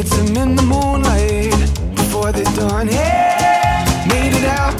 meets him in the moonlight before the dawn. Hey, made it out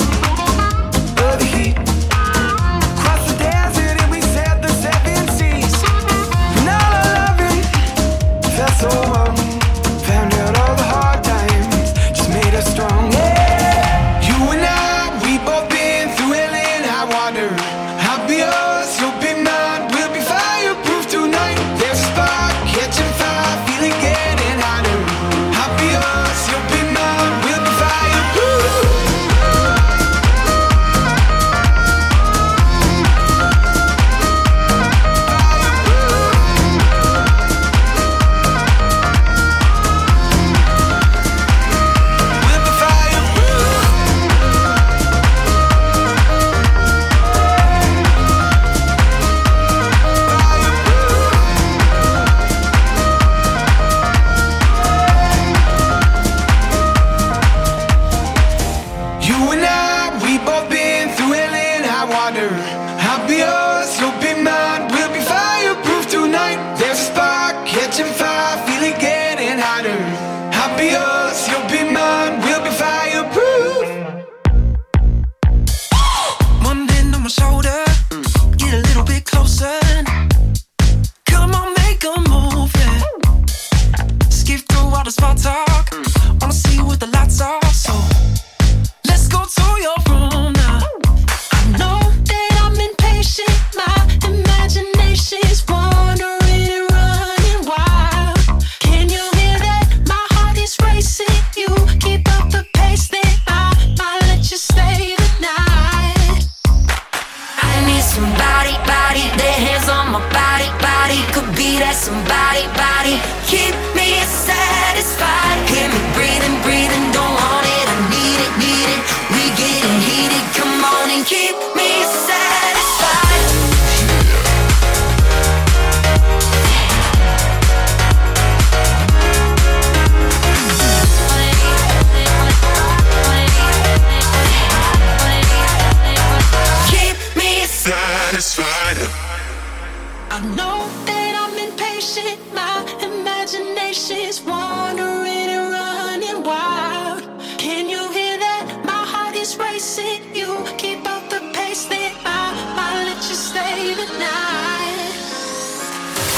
she's wandering and running wild. Can you hear that? My heart is racing. You keep up the pace, then I might let you stay the night.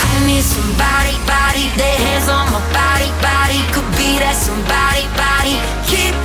I need somebody, body, their hands on my body, body. Could be that somebody, body. Keep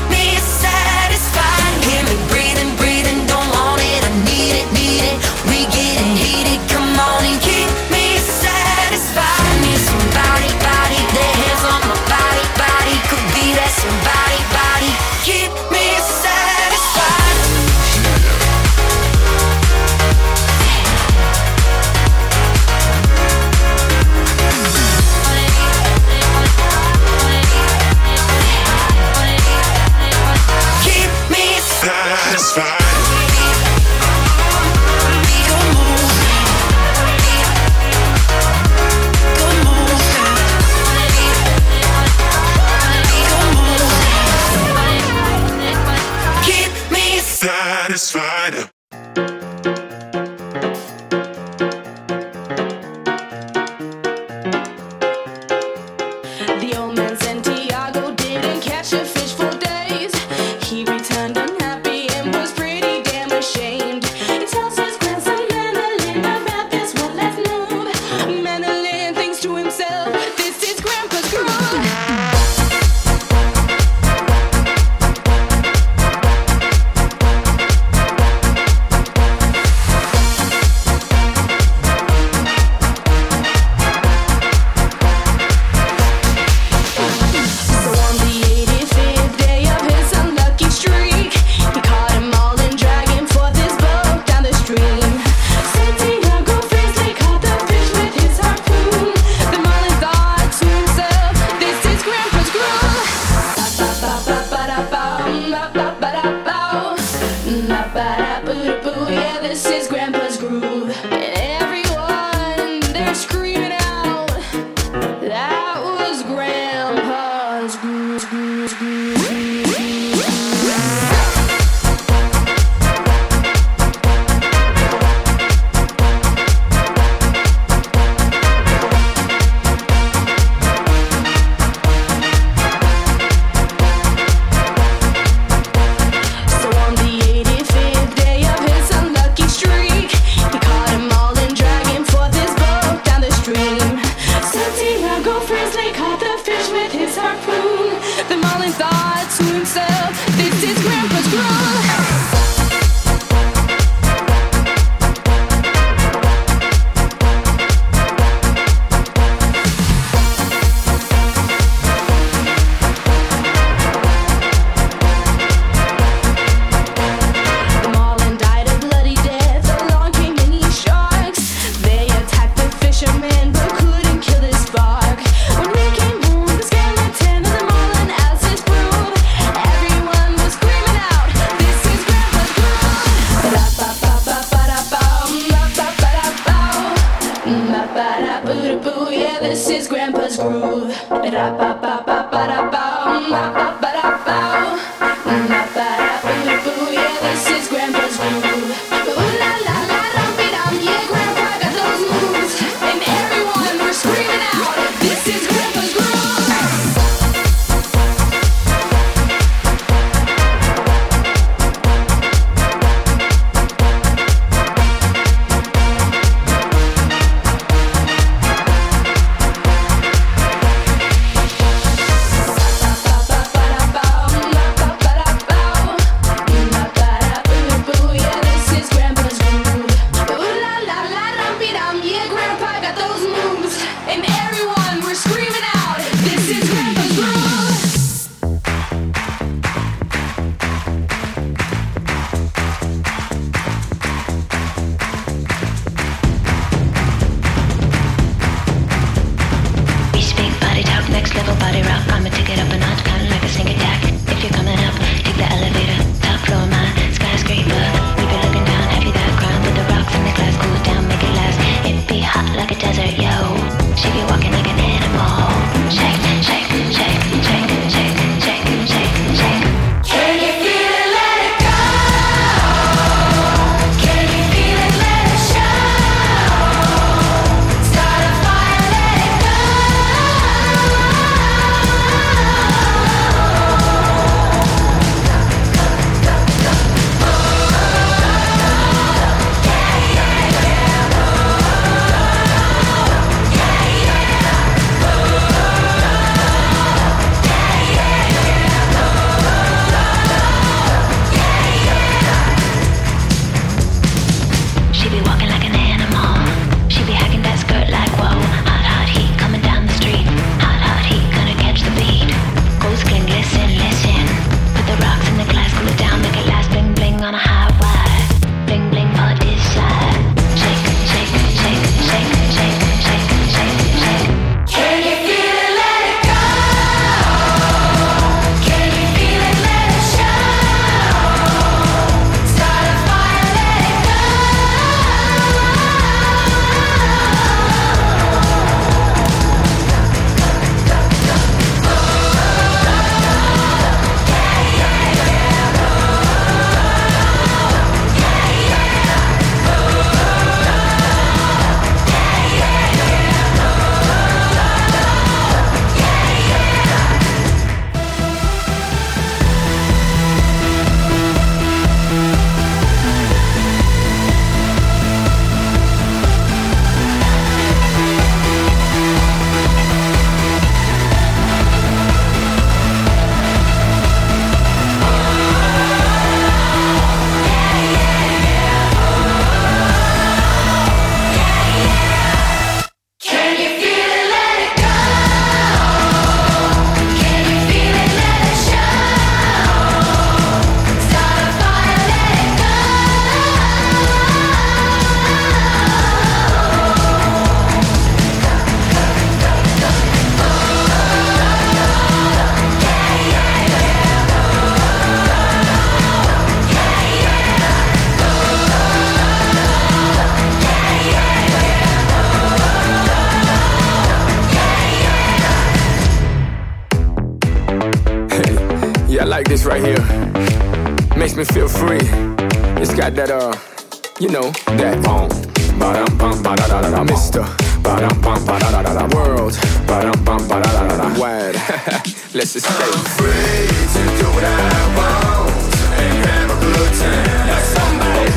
Let's just play. I'm free to do what I want and have a good time. Somebody,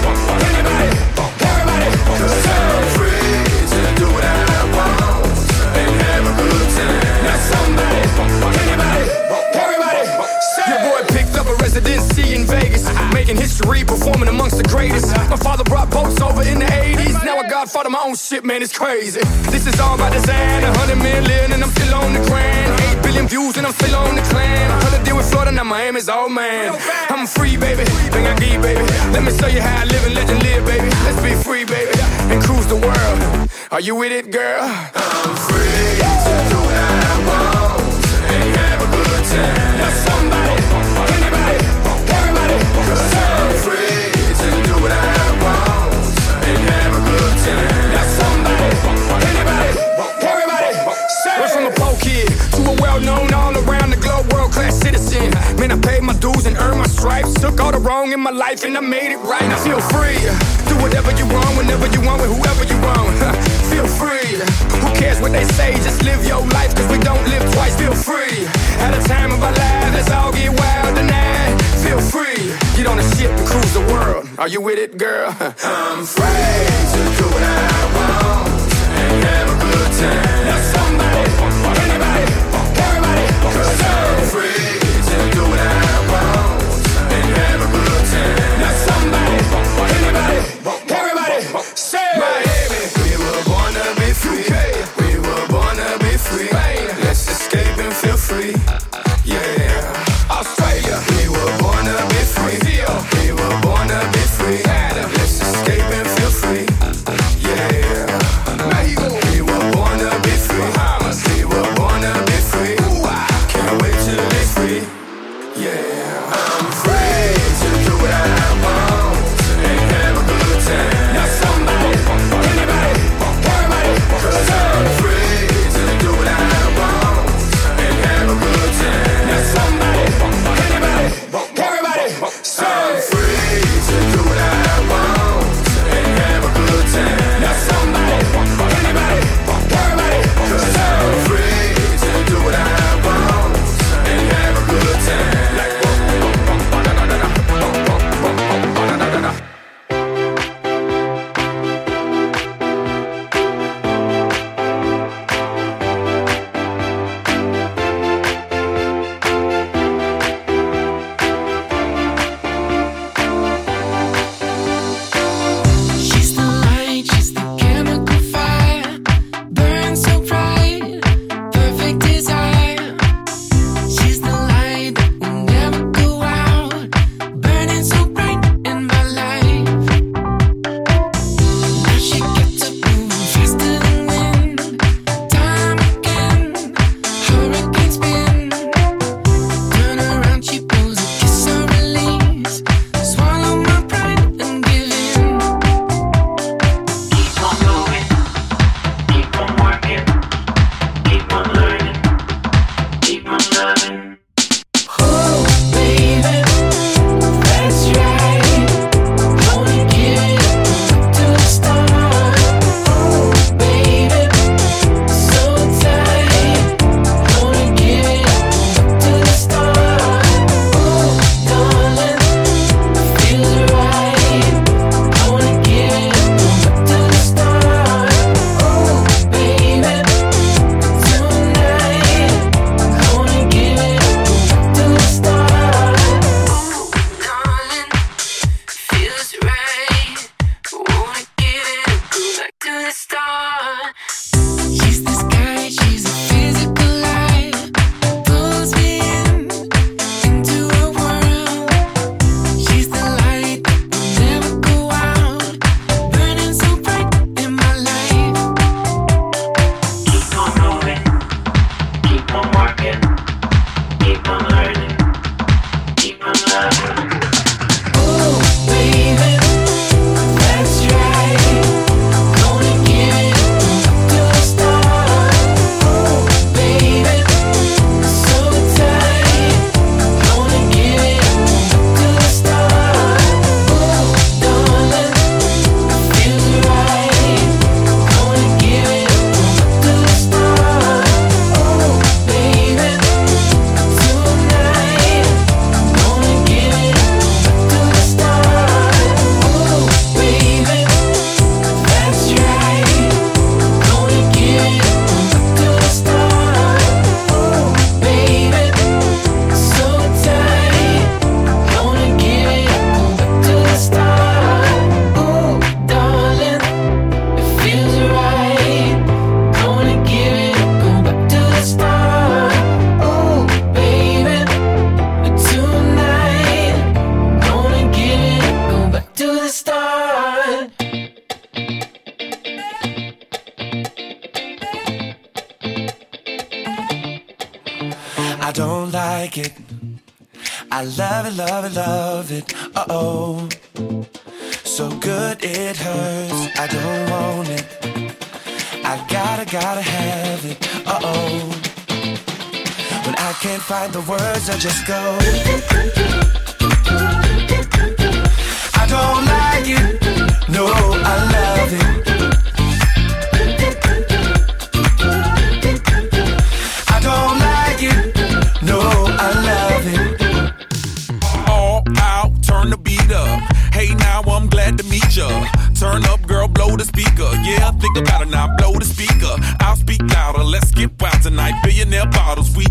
anybody, everybody. Cause I'm free to do what I want and have a good time. Somebody, anybody, everybody. Your boy picked up a residency in Vegas, making history, performing amongst the greatest. My father brought boats over in the 80s. Now I godfather my own shit, man, it's crazy. This is all by design, a hundred million, and I'm still on the grand Views and I'm still on the climb. I had to deal with Florida, now Miami's all man. I'm free, baby. Bring I give, baby. Let me show you how I live and let you live, baby. Let's be free, baby. And cruise the world. Are you with it, girl? I'm free stripes. Took all the wrong in my life and I made it right. I feel free. Do whatever you want, whenever you want, with whoever you want. feel free. Who cares what they say? Just live your life, cause we don't live twice. Feel free. At a time of our lives, let's all get wild tonight. Feel free. Get on a ship and cruise the world. Are you with it, girl? I'm free to do what I want and have a good time.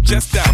just out.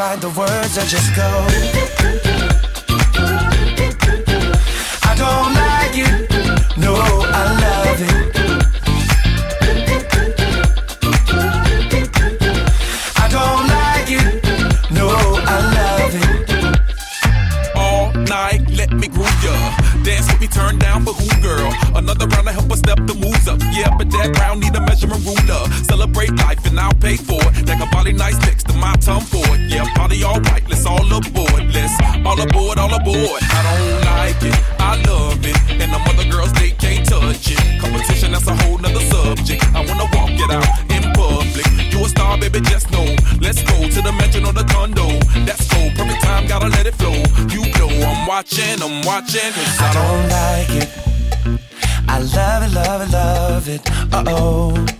find the words, I just go. celebrate life and I'll pay for it. Like a body nice next to my tongue for it. Yeah, body alright, let's all aboard. Let's all aboard, all aboard. I don't like it, I love it. And the other girls, they can't touch it. Competition, that's a whole nother subject. I wanna walk it out in public. You a star, baby, just know. Let's go to the mansion or the condo. That's cold, perfect time, gotta let it flow. You know I'm watching, I'm watching. Cause I don't like it. I love it, love it, love it. Uh oh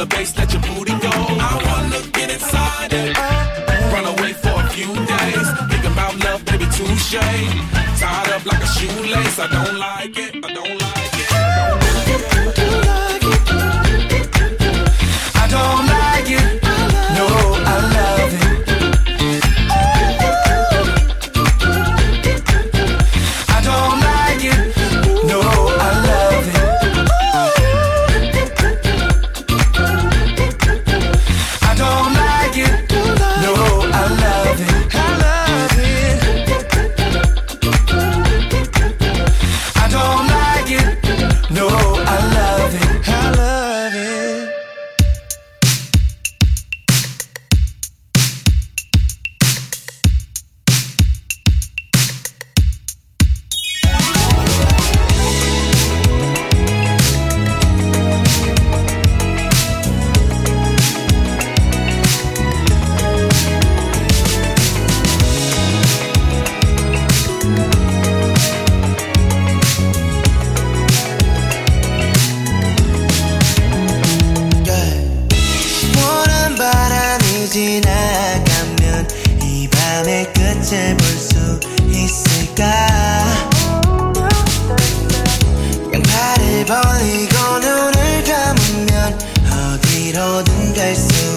the bass, let your booty go. I wanna get inside it. Run away for a few days. Think about love, baby, touche. Tied up like a shoelace. I don't like it. I don't like it. 어디로든 갈수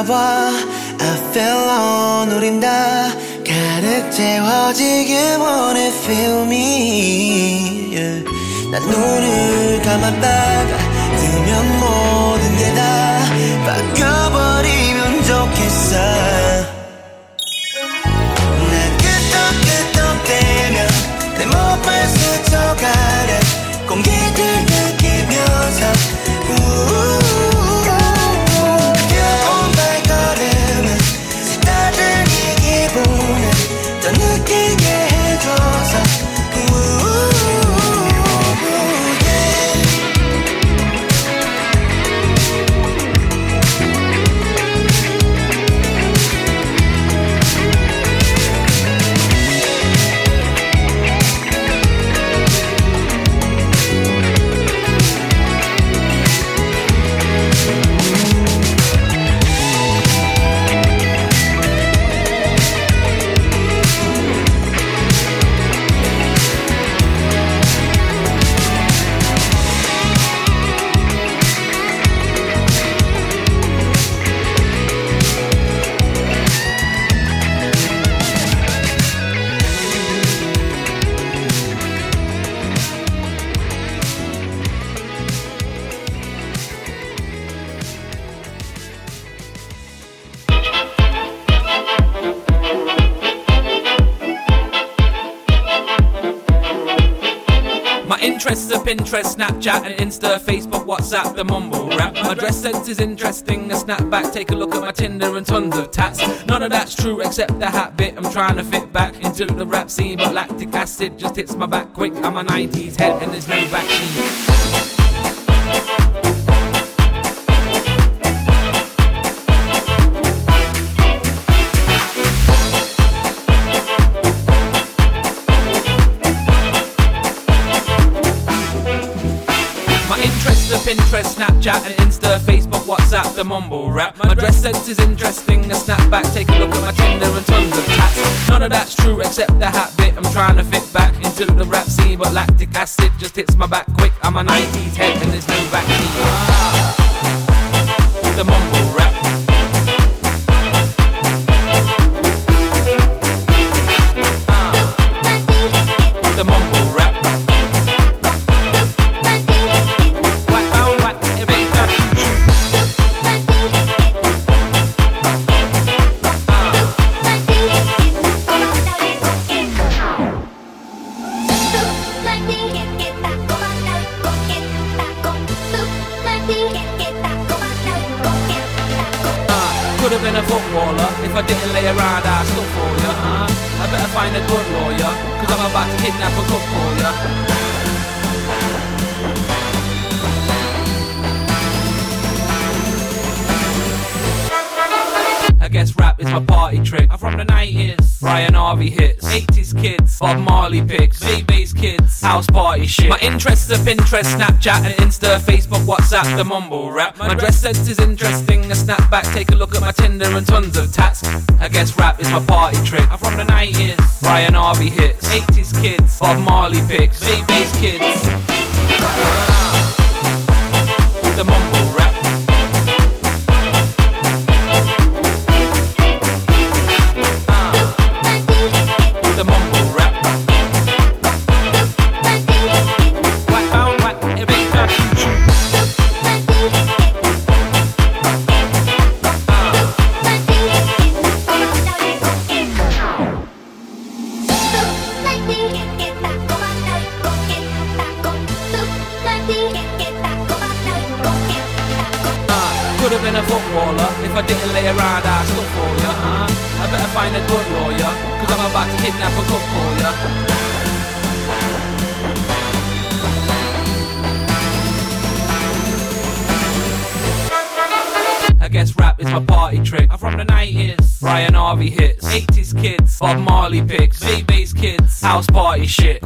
돌아봐. I fell on 우린 다. 가득 채워지길 원해 feel me. Yeah. 난 눈을 감았다가 뜨면 모든 게 다 바뀌어 Pinterest, Snapchat, and Insta, Facebook, WhatsApp, the mumble rap. My dress sense is interesting, a snapback. Take a look at my Tinder and tons of tats. None of that's true except the hat bit. I'm trying to fit back into the rap scene, but lactic acid just hits my back quick. I'm a 90s head and there's no vaccine. Pinterest, Snapchat, and Insta, Facebook, WhatsApp, the mumble rap. My dress sense is interesting, a snapback. Take a look at my Tinder and tons of tats. None of that's true except the hat bit. I'm trying to fit back into the rap scene, but lactic acid just hits my back quick. I'm a 90s head and there's no vaccine. If I didn't lay around I'd still for ya. Uh, I better find a good lawyer, cause I'm about to kidnap a cook for ya. My party trick. I'm from the 90s. Ryan Harvey hits. 80s kids. Bob Marley picks. Baby's kids. House party shit. My interests are Pinterest, Snapchat, and Insta, Facebook, WhatsApp, the mumble rap. My dress sense is interesting. A snapback. Take a look at my Tinder and tons of tats. I guess rap is my party trick. I'm from the 90s. Ryan Harvey hits. 80s kids. Bob Marley picks. Baby's kids. The mumble Harvey hits. 80s kids. Bob Marley picks. Baby's kids. House party shit.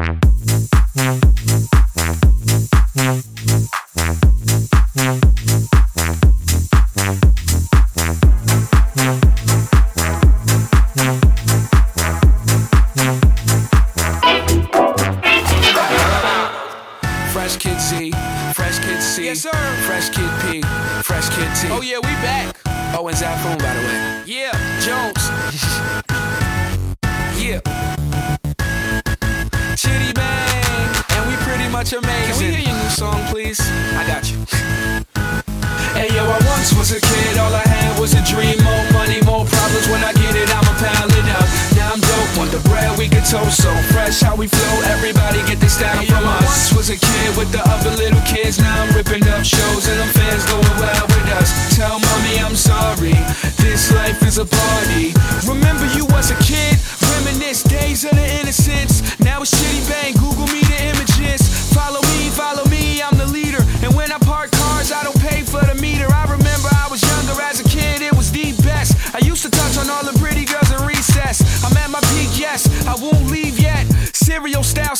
Bread we can toast. So fresh how we flow, everybody get this hey, from us. Once was a kid with the other little kids. Now I'm ripping up shows and them fans going wild with us. Tell mommy I'm sorry, this life is a party.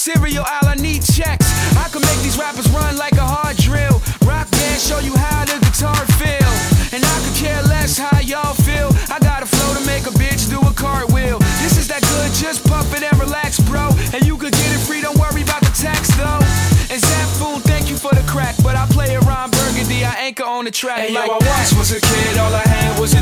Cereal aisle, I need Chex. I can make these rappers run like a hard drill. Rock band, show you how the guitar feel. And I could care less how y'all feel. I got a flow to make a bitch do a cartwheel. This is that good, just pump it and relax, bro. And you could get it free, don't worry about the tax though. And Xaphoon, thank you for the crack, but I play around Burgundy, I anchor on the track. Hey, like yo, I once was a kid, all I had was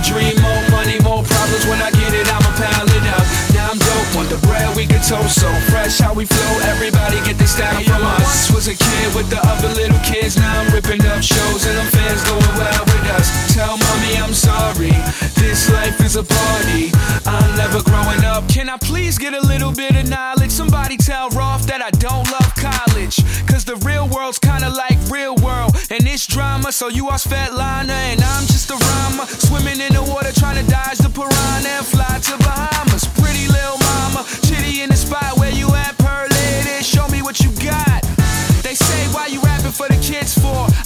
we toast. So fresh how we flow, everybody get this down from us. I once was a kid with the other little kids. Now I'm ripping up shows and them fans going wild with us. Tell mommy I'm sorry, this life is a party. I'm never growing up. Can I please get a little bit of knowledge? Somebody tell Rolf that I don't love college. Cause the real world's kinda like real world. And it's drama, so you are Svetlana and I'm just a rhymer. Swimming in the water trying to dodge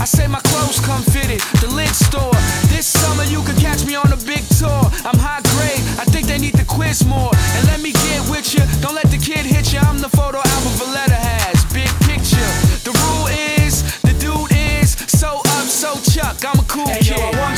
I say my clothes come fitted, the lid store. This summer you could catch me on a big tour. I'm high grade, I think they need to quiz more.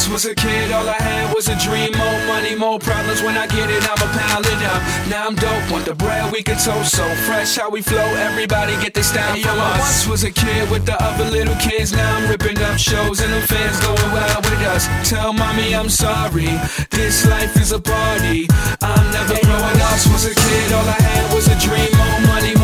Once was a kid, all I had was a dream. More money, more problems. When I get it, I'ma pile it up. Now I'm dope, want the bread we can toast. So fresh how we flow, everybody get this style hey, from yo, us. I once was a kid with the other little kids. Now I'm ripping up shows and the fans going wild with us. Tell mommy I'm sorry, this life is a party. I'm never growing up. Was a kid, all I had was a dream. More money,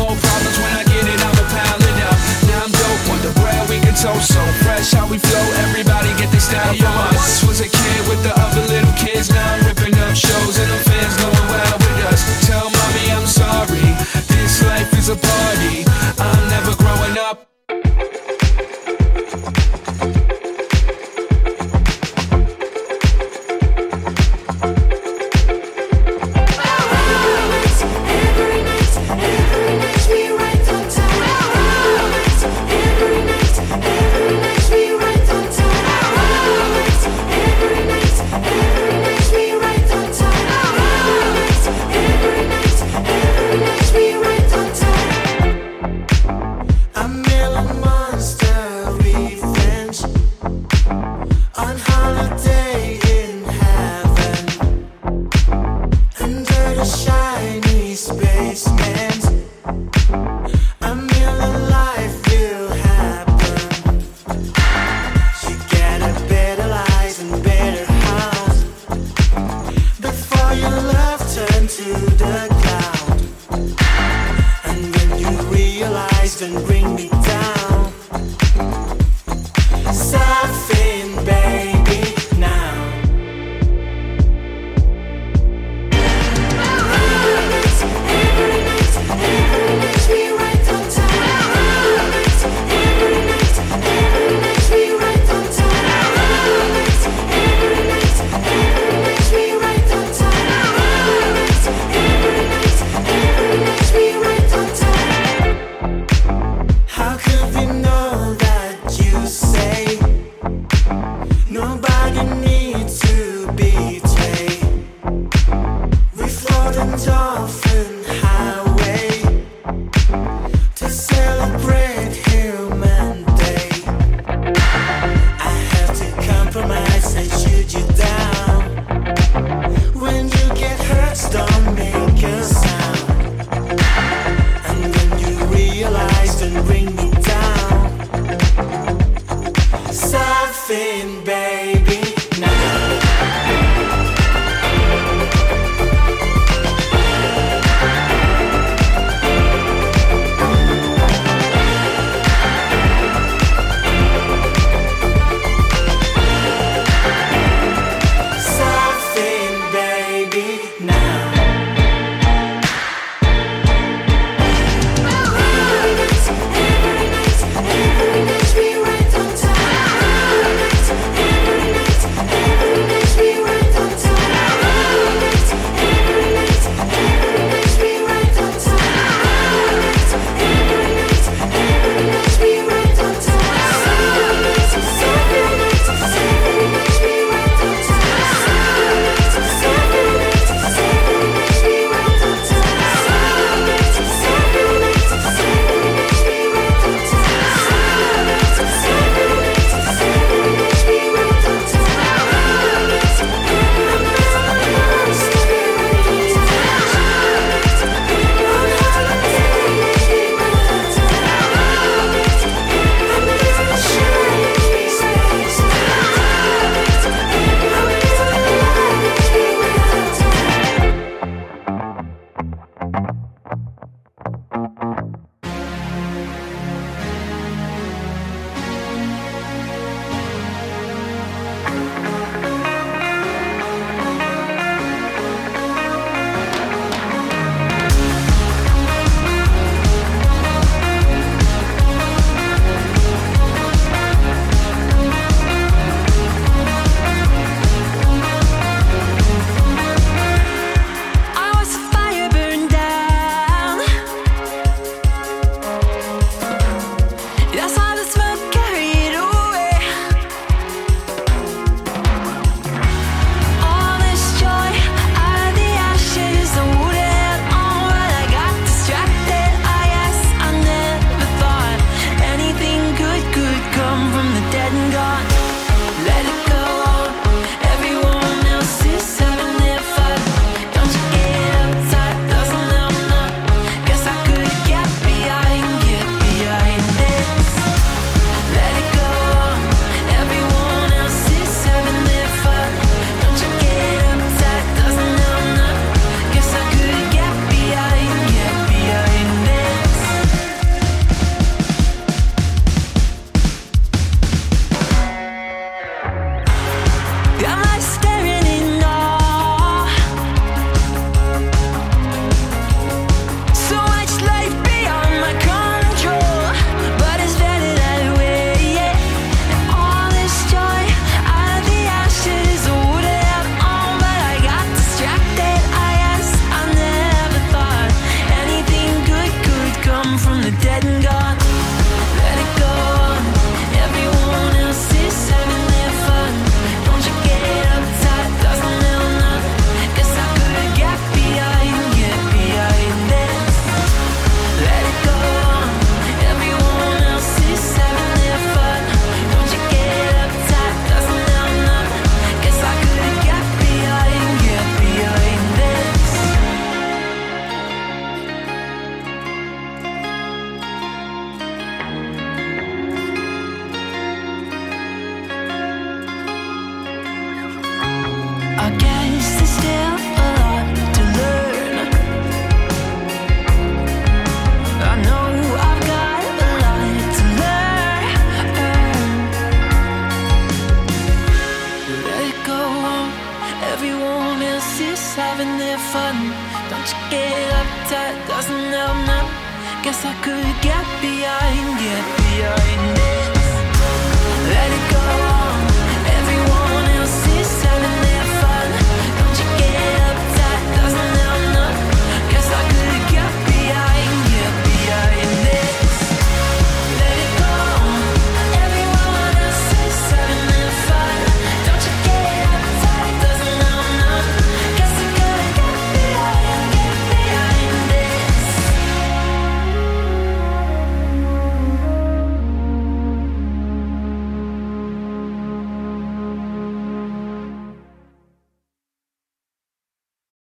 we. So fresh how we flow, everybody get this style from us. Once was a kid with the other little kids. Now I'm ripping up shows and them fans going wild with us. Tell mommy I'm sorry, this life is a party. I'm never growing up.